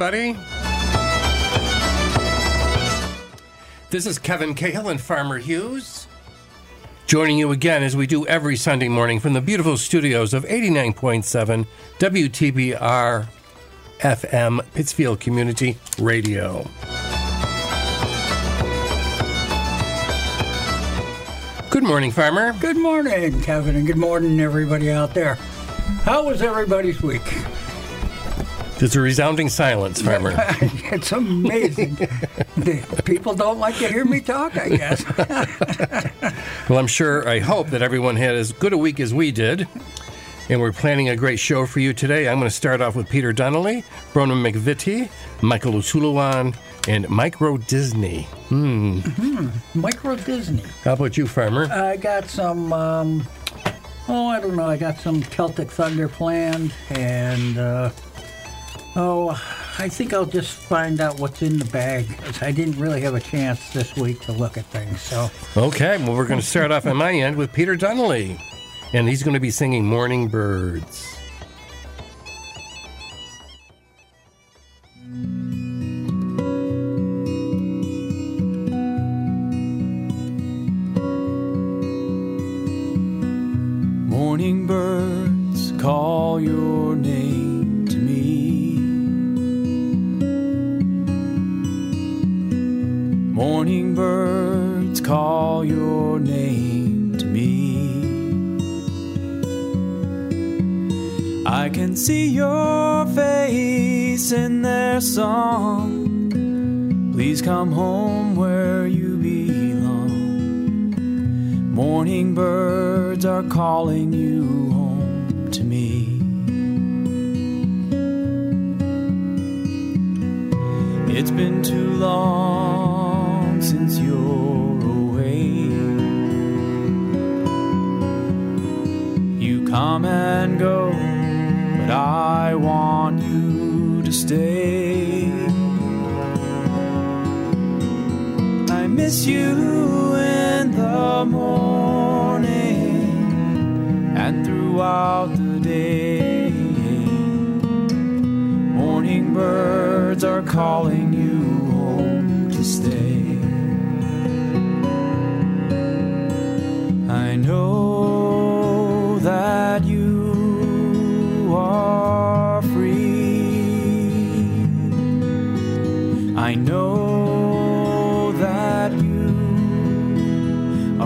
everybody. This is Kevin Cahill and Farmer Hughes. Joining you again as we do every Sunday morning from the beautiful studios of 89.7 WTBR FM Pittsfield Community Radio. Good morning, Farmer. Good morning, Kevin, and good morning, everybody out there. How was everybody's week? There's a resounding silence, Farmer. it's amazing. People don't like to hear me talk, I guess. well, I'm sure, I hope that everyone had as good a week as we did. And we're planning a great show for you today. I'm going to start off with Peter Donnelly, Brona McVittie, Michael Ó Súilleabháin, and Micro Disney. Hmm. Mm-hmm. Micro Disney. How about you, Farmer? I got some, um, oh, I don't know. I got some Celtic Thunder planned, and uh, Oh, I think I'll just find out what's in the bag. I didn't really have a chance this week to look at things. So okay, well, we're going to start off on my end with Peter Donnelly, and he's going to be singing "Morning Birds."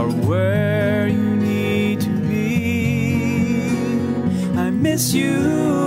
Are where you need to be. I miss you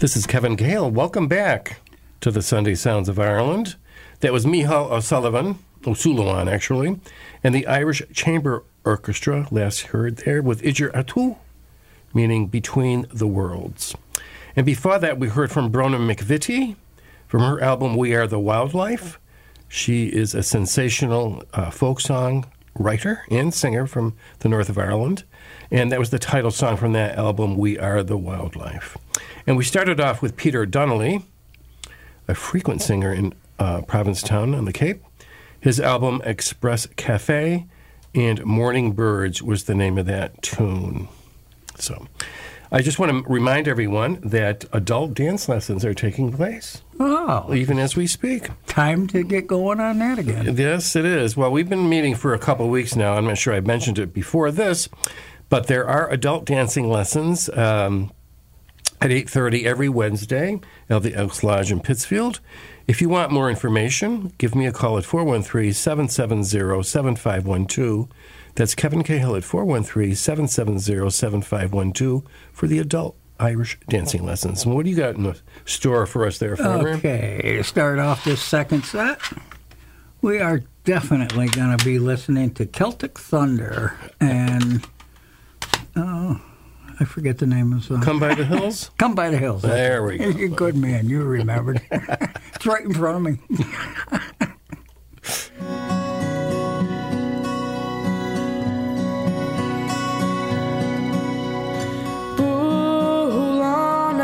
This is Kevin Cahill. Welcome back to the Sunday Sounds of Ireland. That was Michal O'Sullivan, O'Sullivan actually, and the Irish Chamber Orchestra, last heard there, with Idir Eatarthu, meaning between the worlds. And before that, we heard from Brona McVittie from her album We Are the Wildlife. She is a sensational uh, folk song writer and singer from the north of Ireland. And that was the title song from that album, We Are the Wildlife. And we started off with Peter Donnelly, a frequent singer in uh, Provincetown on the Cape. His album, Express Cafe and Morning Birds, was the name of that tune. So I just want to remind everyone that adult dance lessons are taking place, Oh, even as we speak. time to get going on that again. Yes, it is. Well, we've been meeting for a couple of weeks now. I'm not sure I mentioned it before this, but there are adult dancing lessons um, at 8.30 every Wednesday at the Elks Lodge in Pittsfield. If you want more information, give me a call at 413-770-7512. That's Kevin Cahill at 413-770-7512 for the adult Irish dancing lessons. And what do you got in the store for us there, Farmer? Okay, to start off this second set, we are definitely going to be listening to Celtic Thunder and oh, I forget the name of the song. Come by the hills? Come by the hills. There we go. You're a good man. You remembered. it's right in front of me. Búlan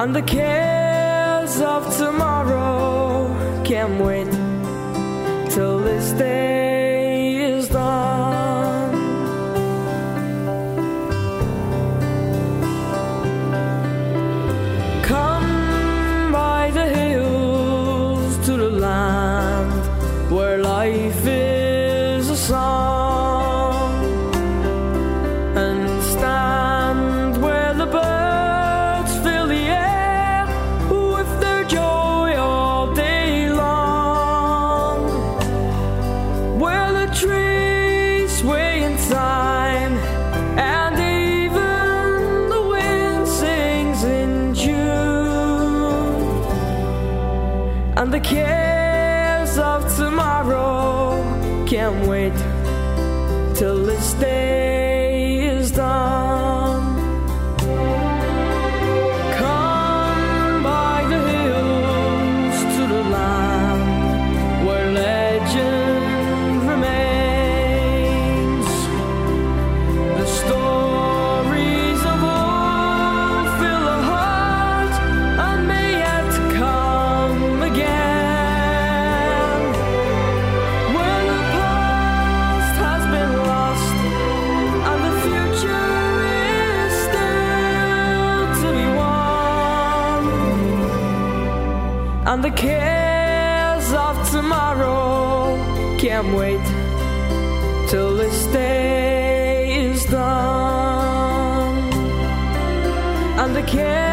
and the cares of tomorrow can't wait till this day And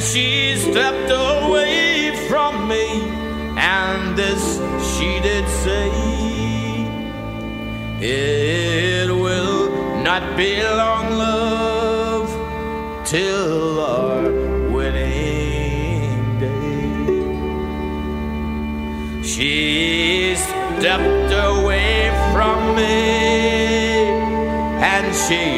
She stepped away from me, and this she did say. It will not be long, love, till our wedding day. She stepped away from me and she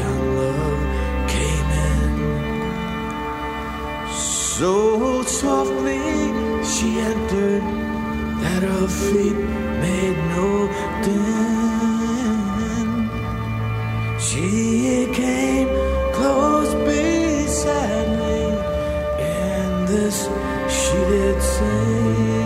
young love came in. So softly she entered that her feet made no din. She came close beside me, and this she did say.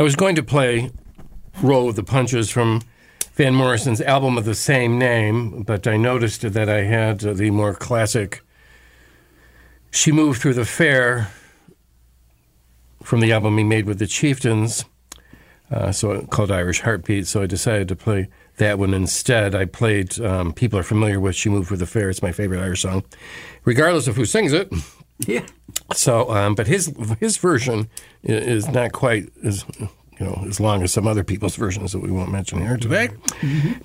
I was going to play Roll with the Punches from Van Morrison's album of the same name, but I noticed that I had the more classic She Moved Through the Fair from the album he made with the Chieftains, uh, so called Irish Heartbeat. So I decided to play that one instead. I played um, People Are Familiar with She Moved Through the Fair. It's my favorite Irish song, regardless of who sings it. Yeah. So, um, but his his version is not quite as you know as long as some other people's versions that we won't mention here today.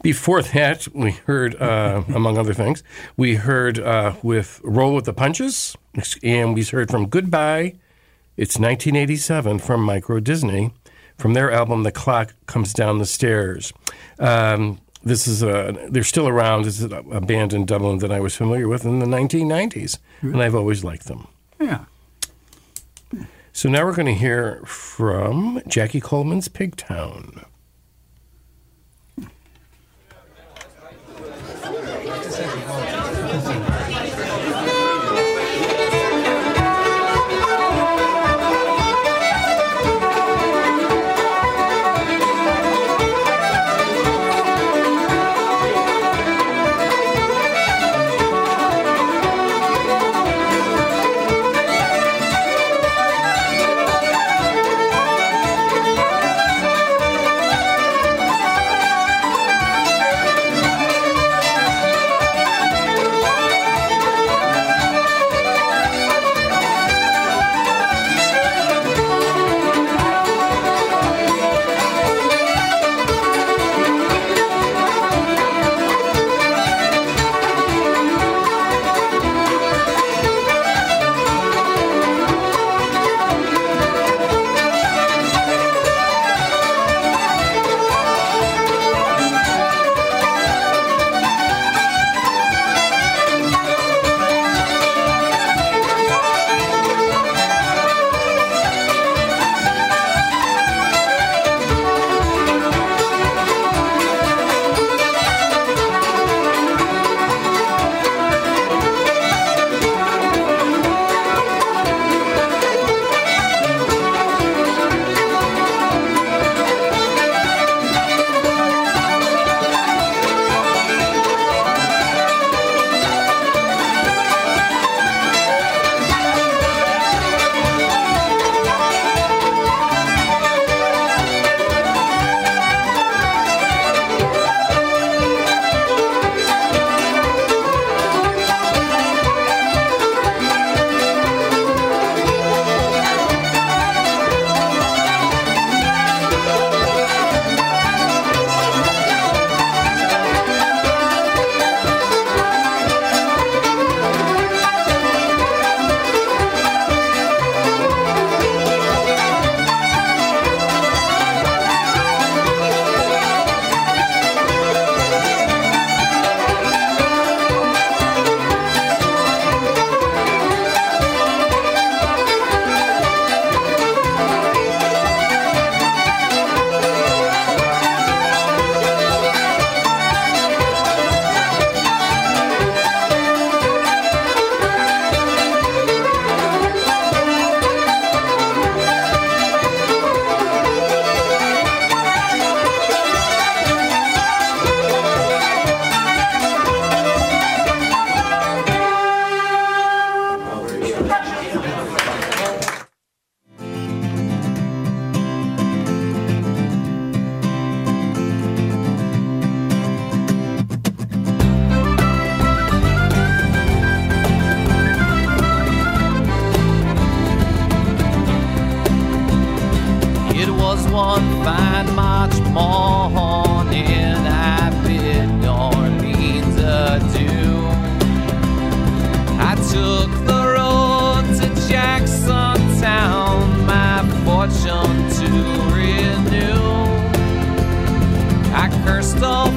Before that, we heard, uh, among other things, we heard uh, with "Roll with the Punches," and we heard from "Goodbye." It's 1987 from Micro Disney, from their album "The Clock Comes Down the Stairs." Um, this is a, they're still around. This is a, band in Dublin that I was familiar with in the 1990s, and I've always liked them. Yeah. So now we're going to hear from Jackie Coleman's Pigtown. one fine March morning I bid New Orleans adieu. I took the road to Jackson Town, my fortune to renew. I cursed all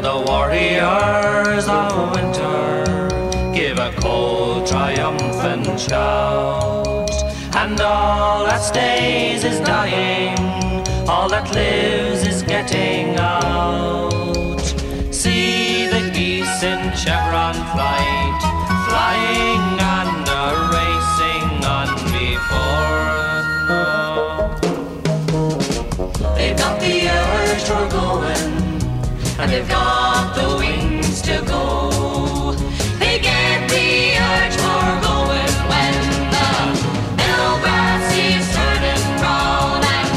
The warriors of winter give a cold, triumphant shout, and all that stays is dying, all that lives is getting out. And they've got the wings to go. They get the urge for going when the meadow grass is turning brown and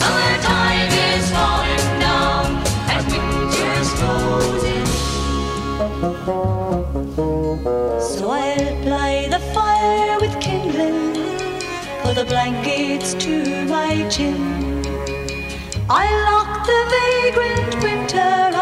summertime is falling down and winter's closing. So I'll ply the fire with kindling, pull the blankets to my chin. I lock the vagrant winter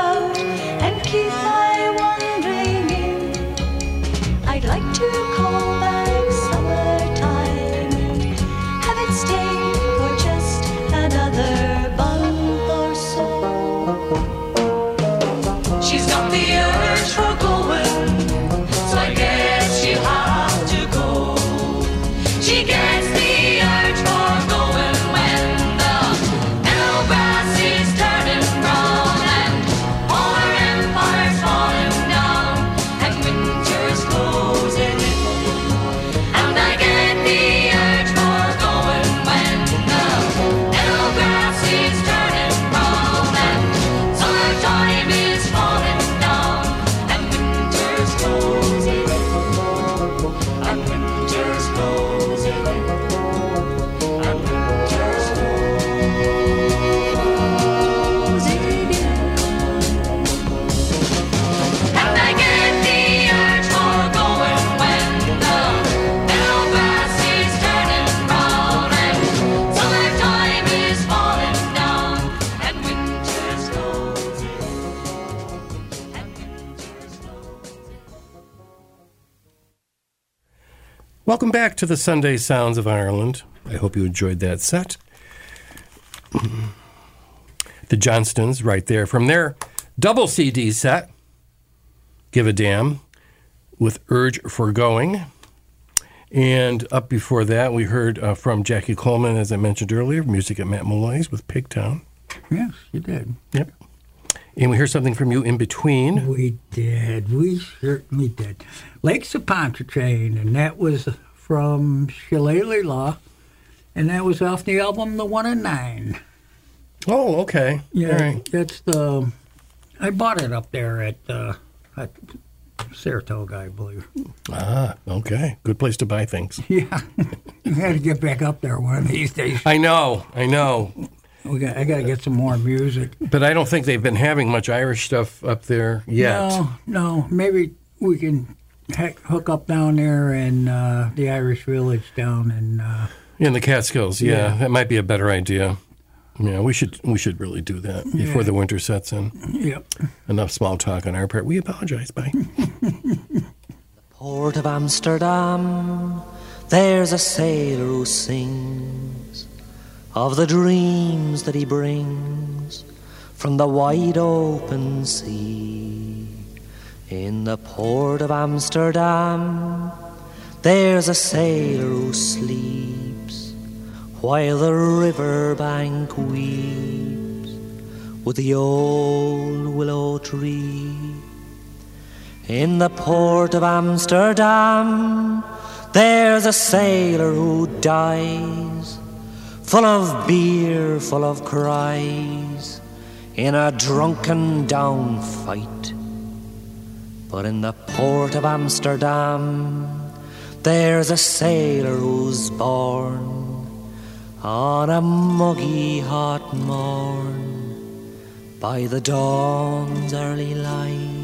back to the Sunday Sounds of Ireland. I hope you enjoyed that set. The Johnstons, right there, from their double CD set, Give a Damn, with Urge for Going. And up before that, we heard uh, from Jackie Coleman, as I mentioned earlier, music at Matt Molloy's with Pigtown. Yes, you did. Yep. And we hear something from you in between. We did. We certainly did. Lakes of Pontchartrain, and that was from Shillelagh Law, and that was off the album The One and Nine. Oh, okay. Yeah, right. that's the. I bought it up there at uh, at Saratoga, I believe. Ah, okay. Good place to buy things. Yeah, we had to get back up there one of these days. I know, I know. We got. I got to get some more music. But I don't think they've been having much Irish stuff up there yet. No, no. Maybe we can hook up down there in uh, the Irish Village down in. Uh, In the Catskills, yeah, Yeah. that might be a better idea. Yeah, we should we should really do that before Yeah. the winter sets in. yep. Enough small talk on our part. We apologize. Bye. the Port of Amsterdam, there's a sailor who sings of the dreams that he brings from the wide open sea. In the port of Amsterdam, there's a sailor who sleeps while the river bank weeps with the old willow tree. In the port of Amsterdam, there's a sailor who dies, full of beer, full of cries, in a drunken down fight. But in the port of Amsterdam, there's a sailor who's born on a muggy hot morn by the dawn's early light.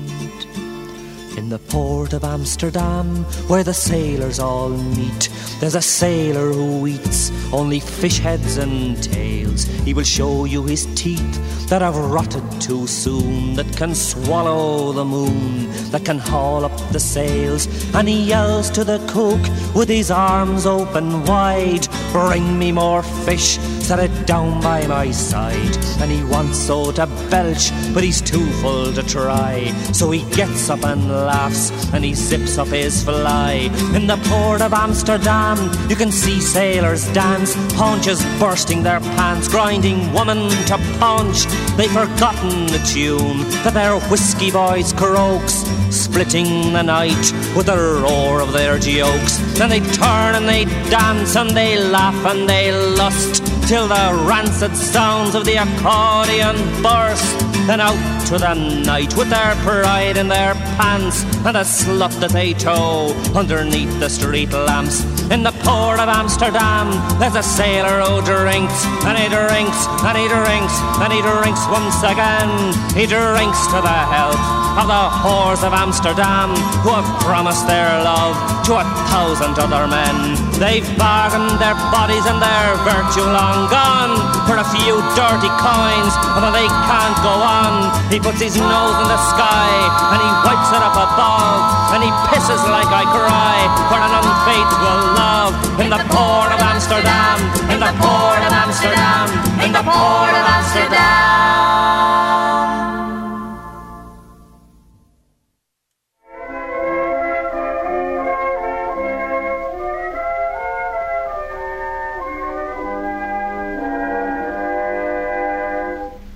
In the port of Amsterdam, where the sailors all meet, there's a sailor who eats only fish heads and tails. He will show you his teeth that have rotted too soon, that can swallow the moon, that can haul up the sails. And he yells to the cook with his arms open wide, Bring me more fish, set it down by my side. And he wants so to belch, but he's too full to try. So he gets up and laughs, and he zips up his fly. In the port of Amsterdam, you can see sailors dance, paunches bursting their pants, grinding woman to paunch. They've forgotten the tune that their whiskey boys croaks, splitting the night with the roar of their jokes. Then they turn and they dance and they laugh and they lust till the rancid sounds of the accordion burst. Then out to the night with their pride and their pants and a slut that they tow underneath the street lamps. In port of Amsterdam, there's a sailor who drinks and he drinks and he drinks and he drinks once again. He drinks to the health of the whores of Amsterdam who have promised their love to a thousand other men. They've bargained their bodies and their virtue long gone for a few dirty coins, when they can't go on, he puts his nose in the sky and he wipes it up above, and he pisses like I cry for an unfaithful love in the port of Amsterdam, in the port of Amsterdam, in the port of Amsterdam.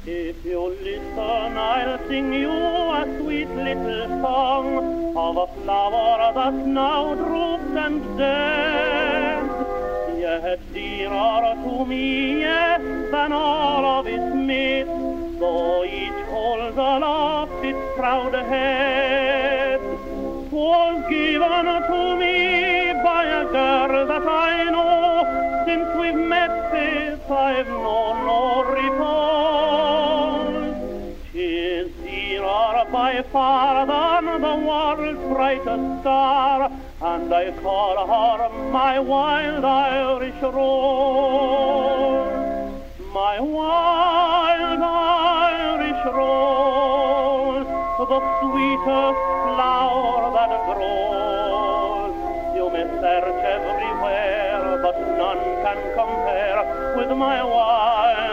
If you listen, I'll sing you a sweet little song of a flower that now droops and dead. Yet to me than all of its mates, though each holds aloft its proud head. 'Twas given to me by a girl that I know. Since we've met, faith, I've known no repose. Tis dearer by far than the world's brightest star, and I call her my wild Irish rose. My wild Irish rose, the sweetest flower that grows. You may search everywhere, but none can compare with my wild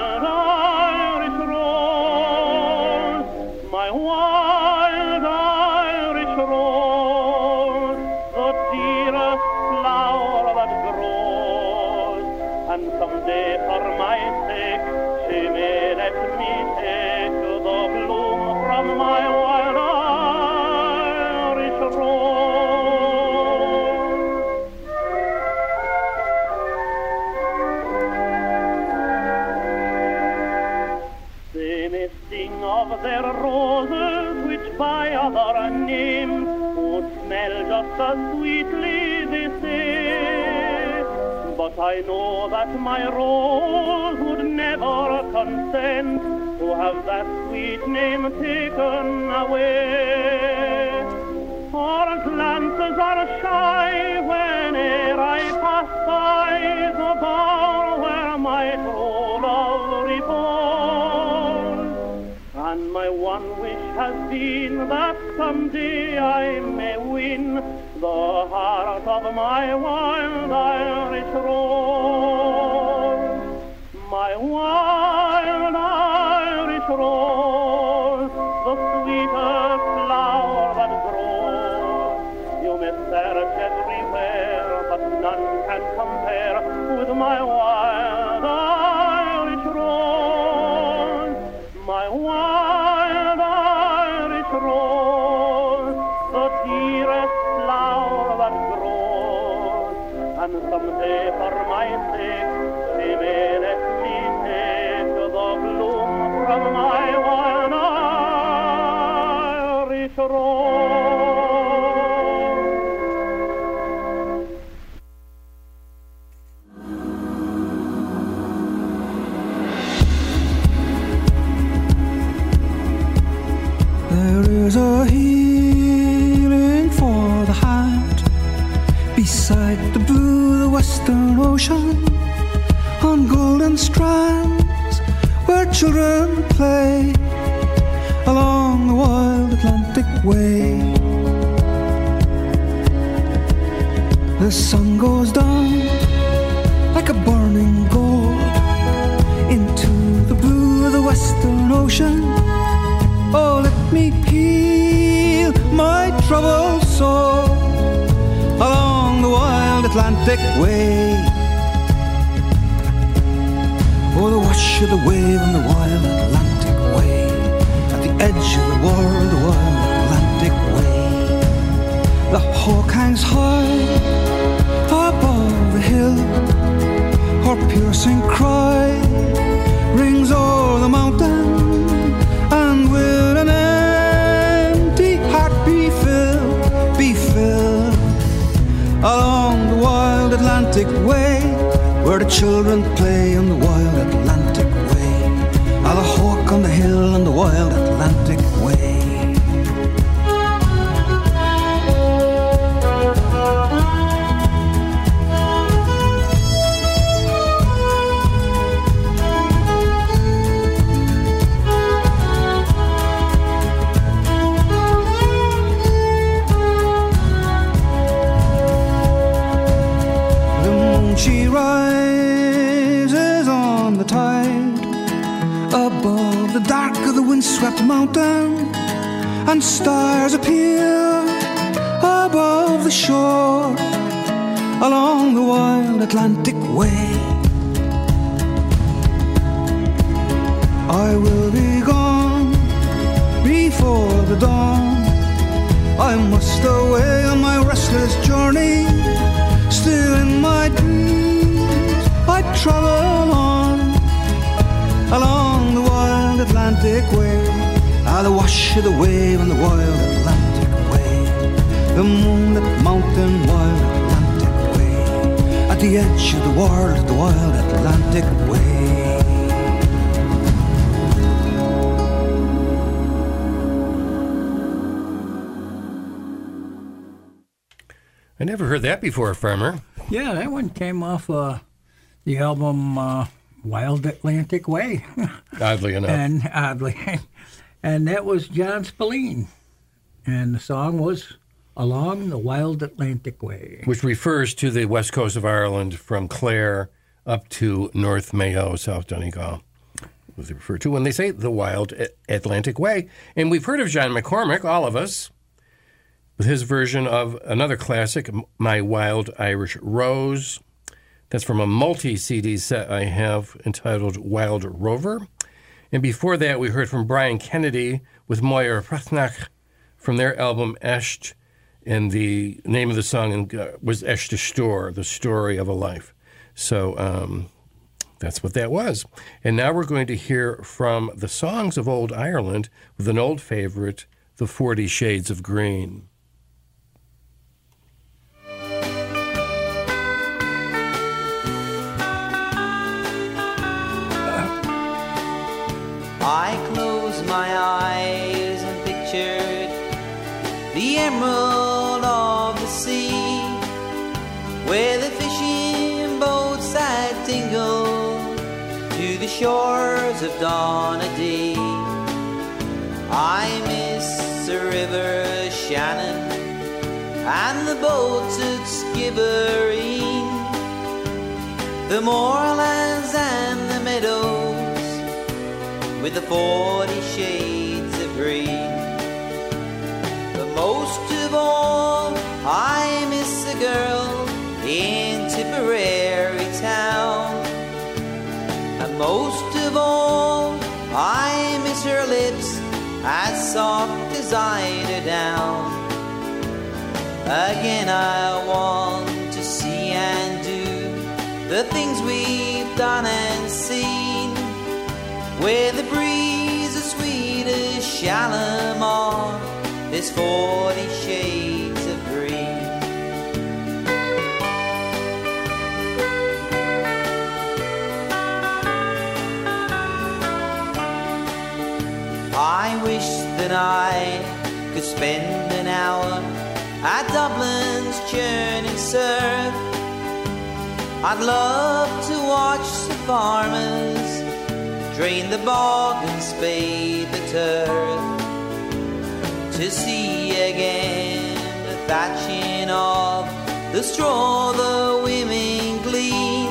they say. But I know that my rose would never consent to have that sweet name taken away. Her glances are shy whene'er I pass by the bower where my true love reposes. And my one wish has been that someday I may win the heart of my wild Irish rose. My wild Irish rose, the sweetest flower that grows. You may search everywhere, but none can compare with my where the children play on the wild Atlantic way, ah, the hawk on the hill on the wild Atlantic way. The mountain, and stars appear above the shore along the wild Atlantic way. I will be gone before the dawn. I must away on my restless journey. Still in my dreams, I travel on along wild Atlantic way. Ah, the wash of the wave and the wild Atlantic way. The moonlit mountain wild Atlantic way. At the edge of the world, the wild Atlantic way. I never heard that before, Farmer. Yeah, that one came off uh, the album uh, Wild Atlantic Way. Oddly enough. and oddly, and that was John Spillane, and the song was "Along the Wild Atlantic Way." which refers to the west coast of Ireland from Clare up to North Mayo, South Donegal. Was they refer to when they say the Wild Atlantic Way. And we've heard of John McCormack, all of us, with his version of another classic, My Wild Irish Rose. That's from a multi CD set I have entitled Wild Rover. And before that, we heard from Brian Kennedy with Moira Prathnach from their album Esht. And the name of the song uh, was Esht Stor, the story of a life. So um, that's what that was. And now we're going to hear from the songs of old Ireland with an old favorite, The Forty Shades of Green. I close my eyes and pictured the emerald of the sea, where the fishing boats had tingled to the shores of Donaghadee. I miss the river Shannon and the boats at Skibbereen, the moorlands and the meadows with the forty shades of green. But most of all, I miss a girl in Tipperary town. And most of all, I miss her lips as soft as eider down. Again, I want to see and do the things we've done and seen where the breeze is sweet as Shalimar, the There's 40 shades of green. I wish that I could spend an hour at Dublin's churning surf. I'd love to watch the farmers drain the bog and spade the turf. To see again the thatching of the straw the women glean.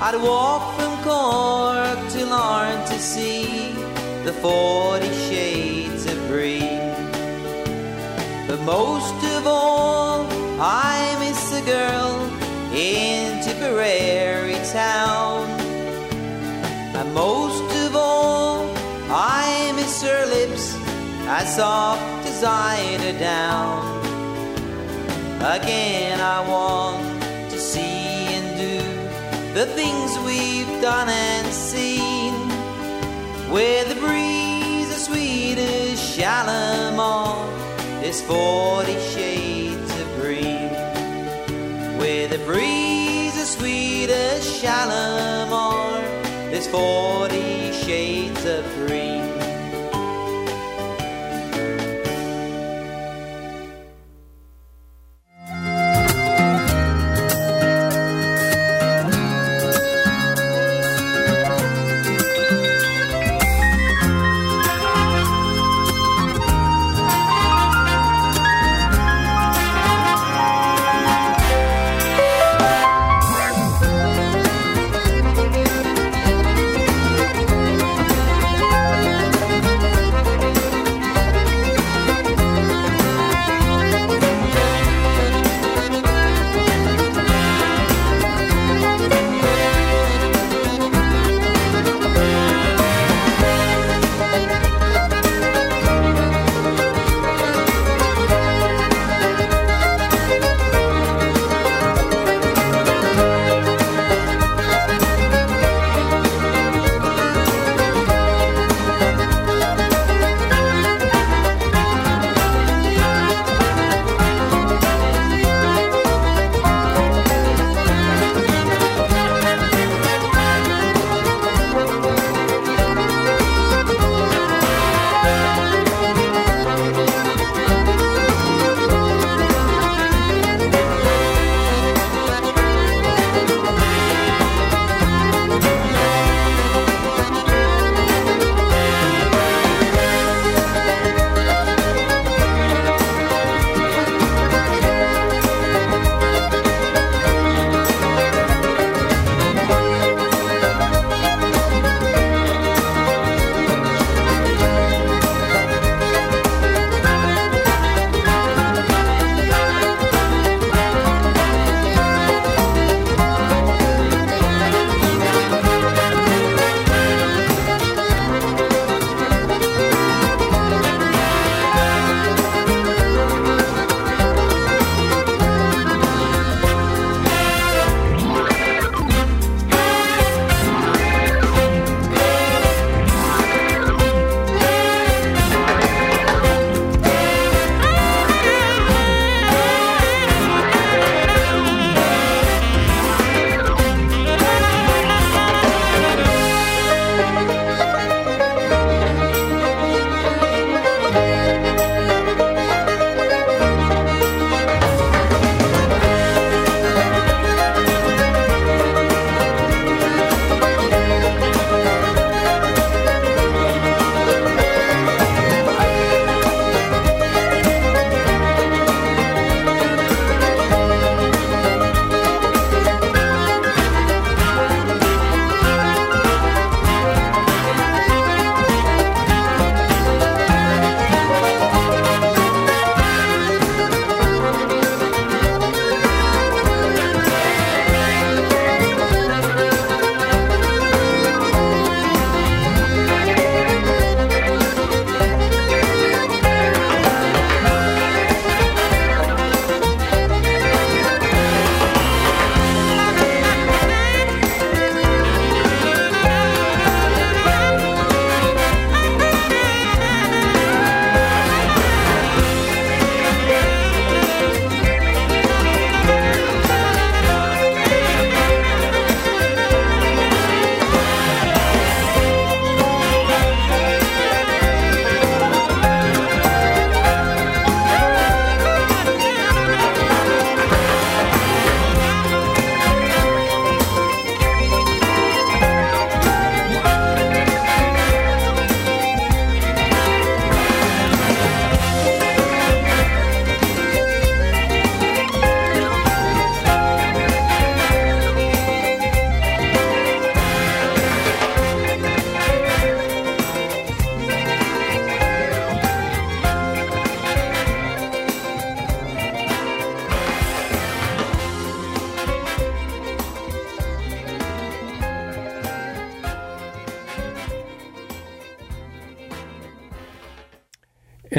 I'd walk from Cork to Larne to see the forty shades of green. But most of all, I miss a girl in Tipperary town. Most of all, I miss her lips as soft as eider down. Again, I want to see and do the things we've done and seen. Where the breeze is sweet as Shalimar, there's 40 shades of green. Where the breeze is sweet as Shalimar, there's 40 shades of green.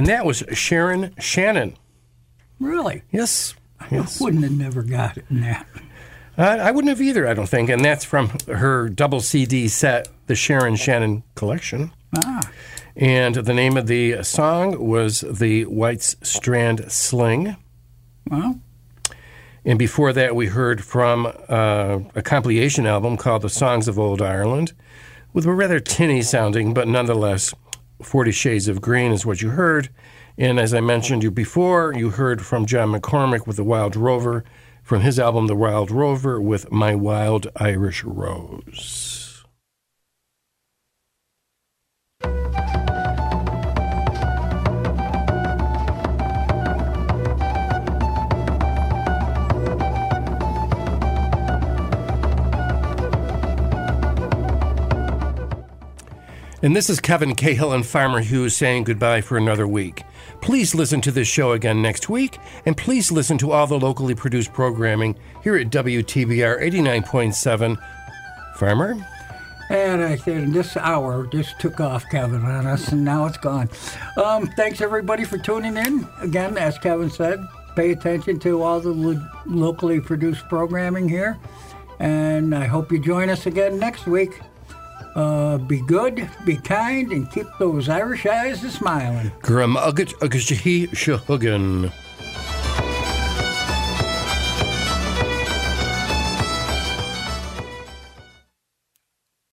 And that was Sharon Shannon. Really? Yes. Yes. Wouldn't have never got it in that. Uh, I wouldn't have either, I don't think. And that's from her double CD set, the Sharon Shannon Collection. Ah. And the name of the song was The White's Strand Sling. Well, And before that, we heard from uh, a compilation album called The Songs of Old Ireland, with a rather tinny sounding, but nonetheless, Forty Shades of Green is what you heard. And as I mentioned you before, you heard from John McCormack with The Wild Rover, from his album The Wild Rover with My Wild Irish Rose. And this is Kevin Cahill and Farmer Hughes saying goodbye for another week. Please listen to this show again next week, and please listen to all the locally produced programming here at WTBR 89.7. Farmer? and I said this hour just took off, Kevin, on us, and now it's gone. Um, thanks everybody for tuning in. Again, as Kevin said, pay attention to all the lo- locally produced programming here, and I hope you join us again next week. Uh, be good, be kind, and keep those Irish eyes a smiling. Grum Ugat Ugashi Shahugan.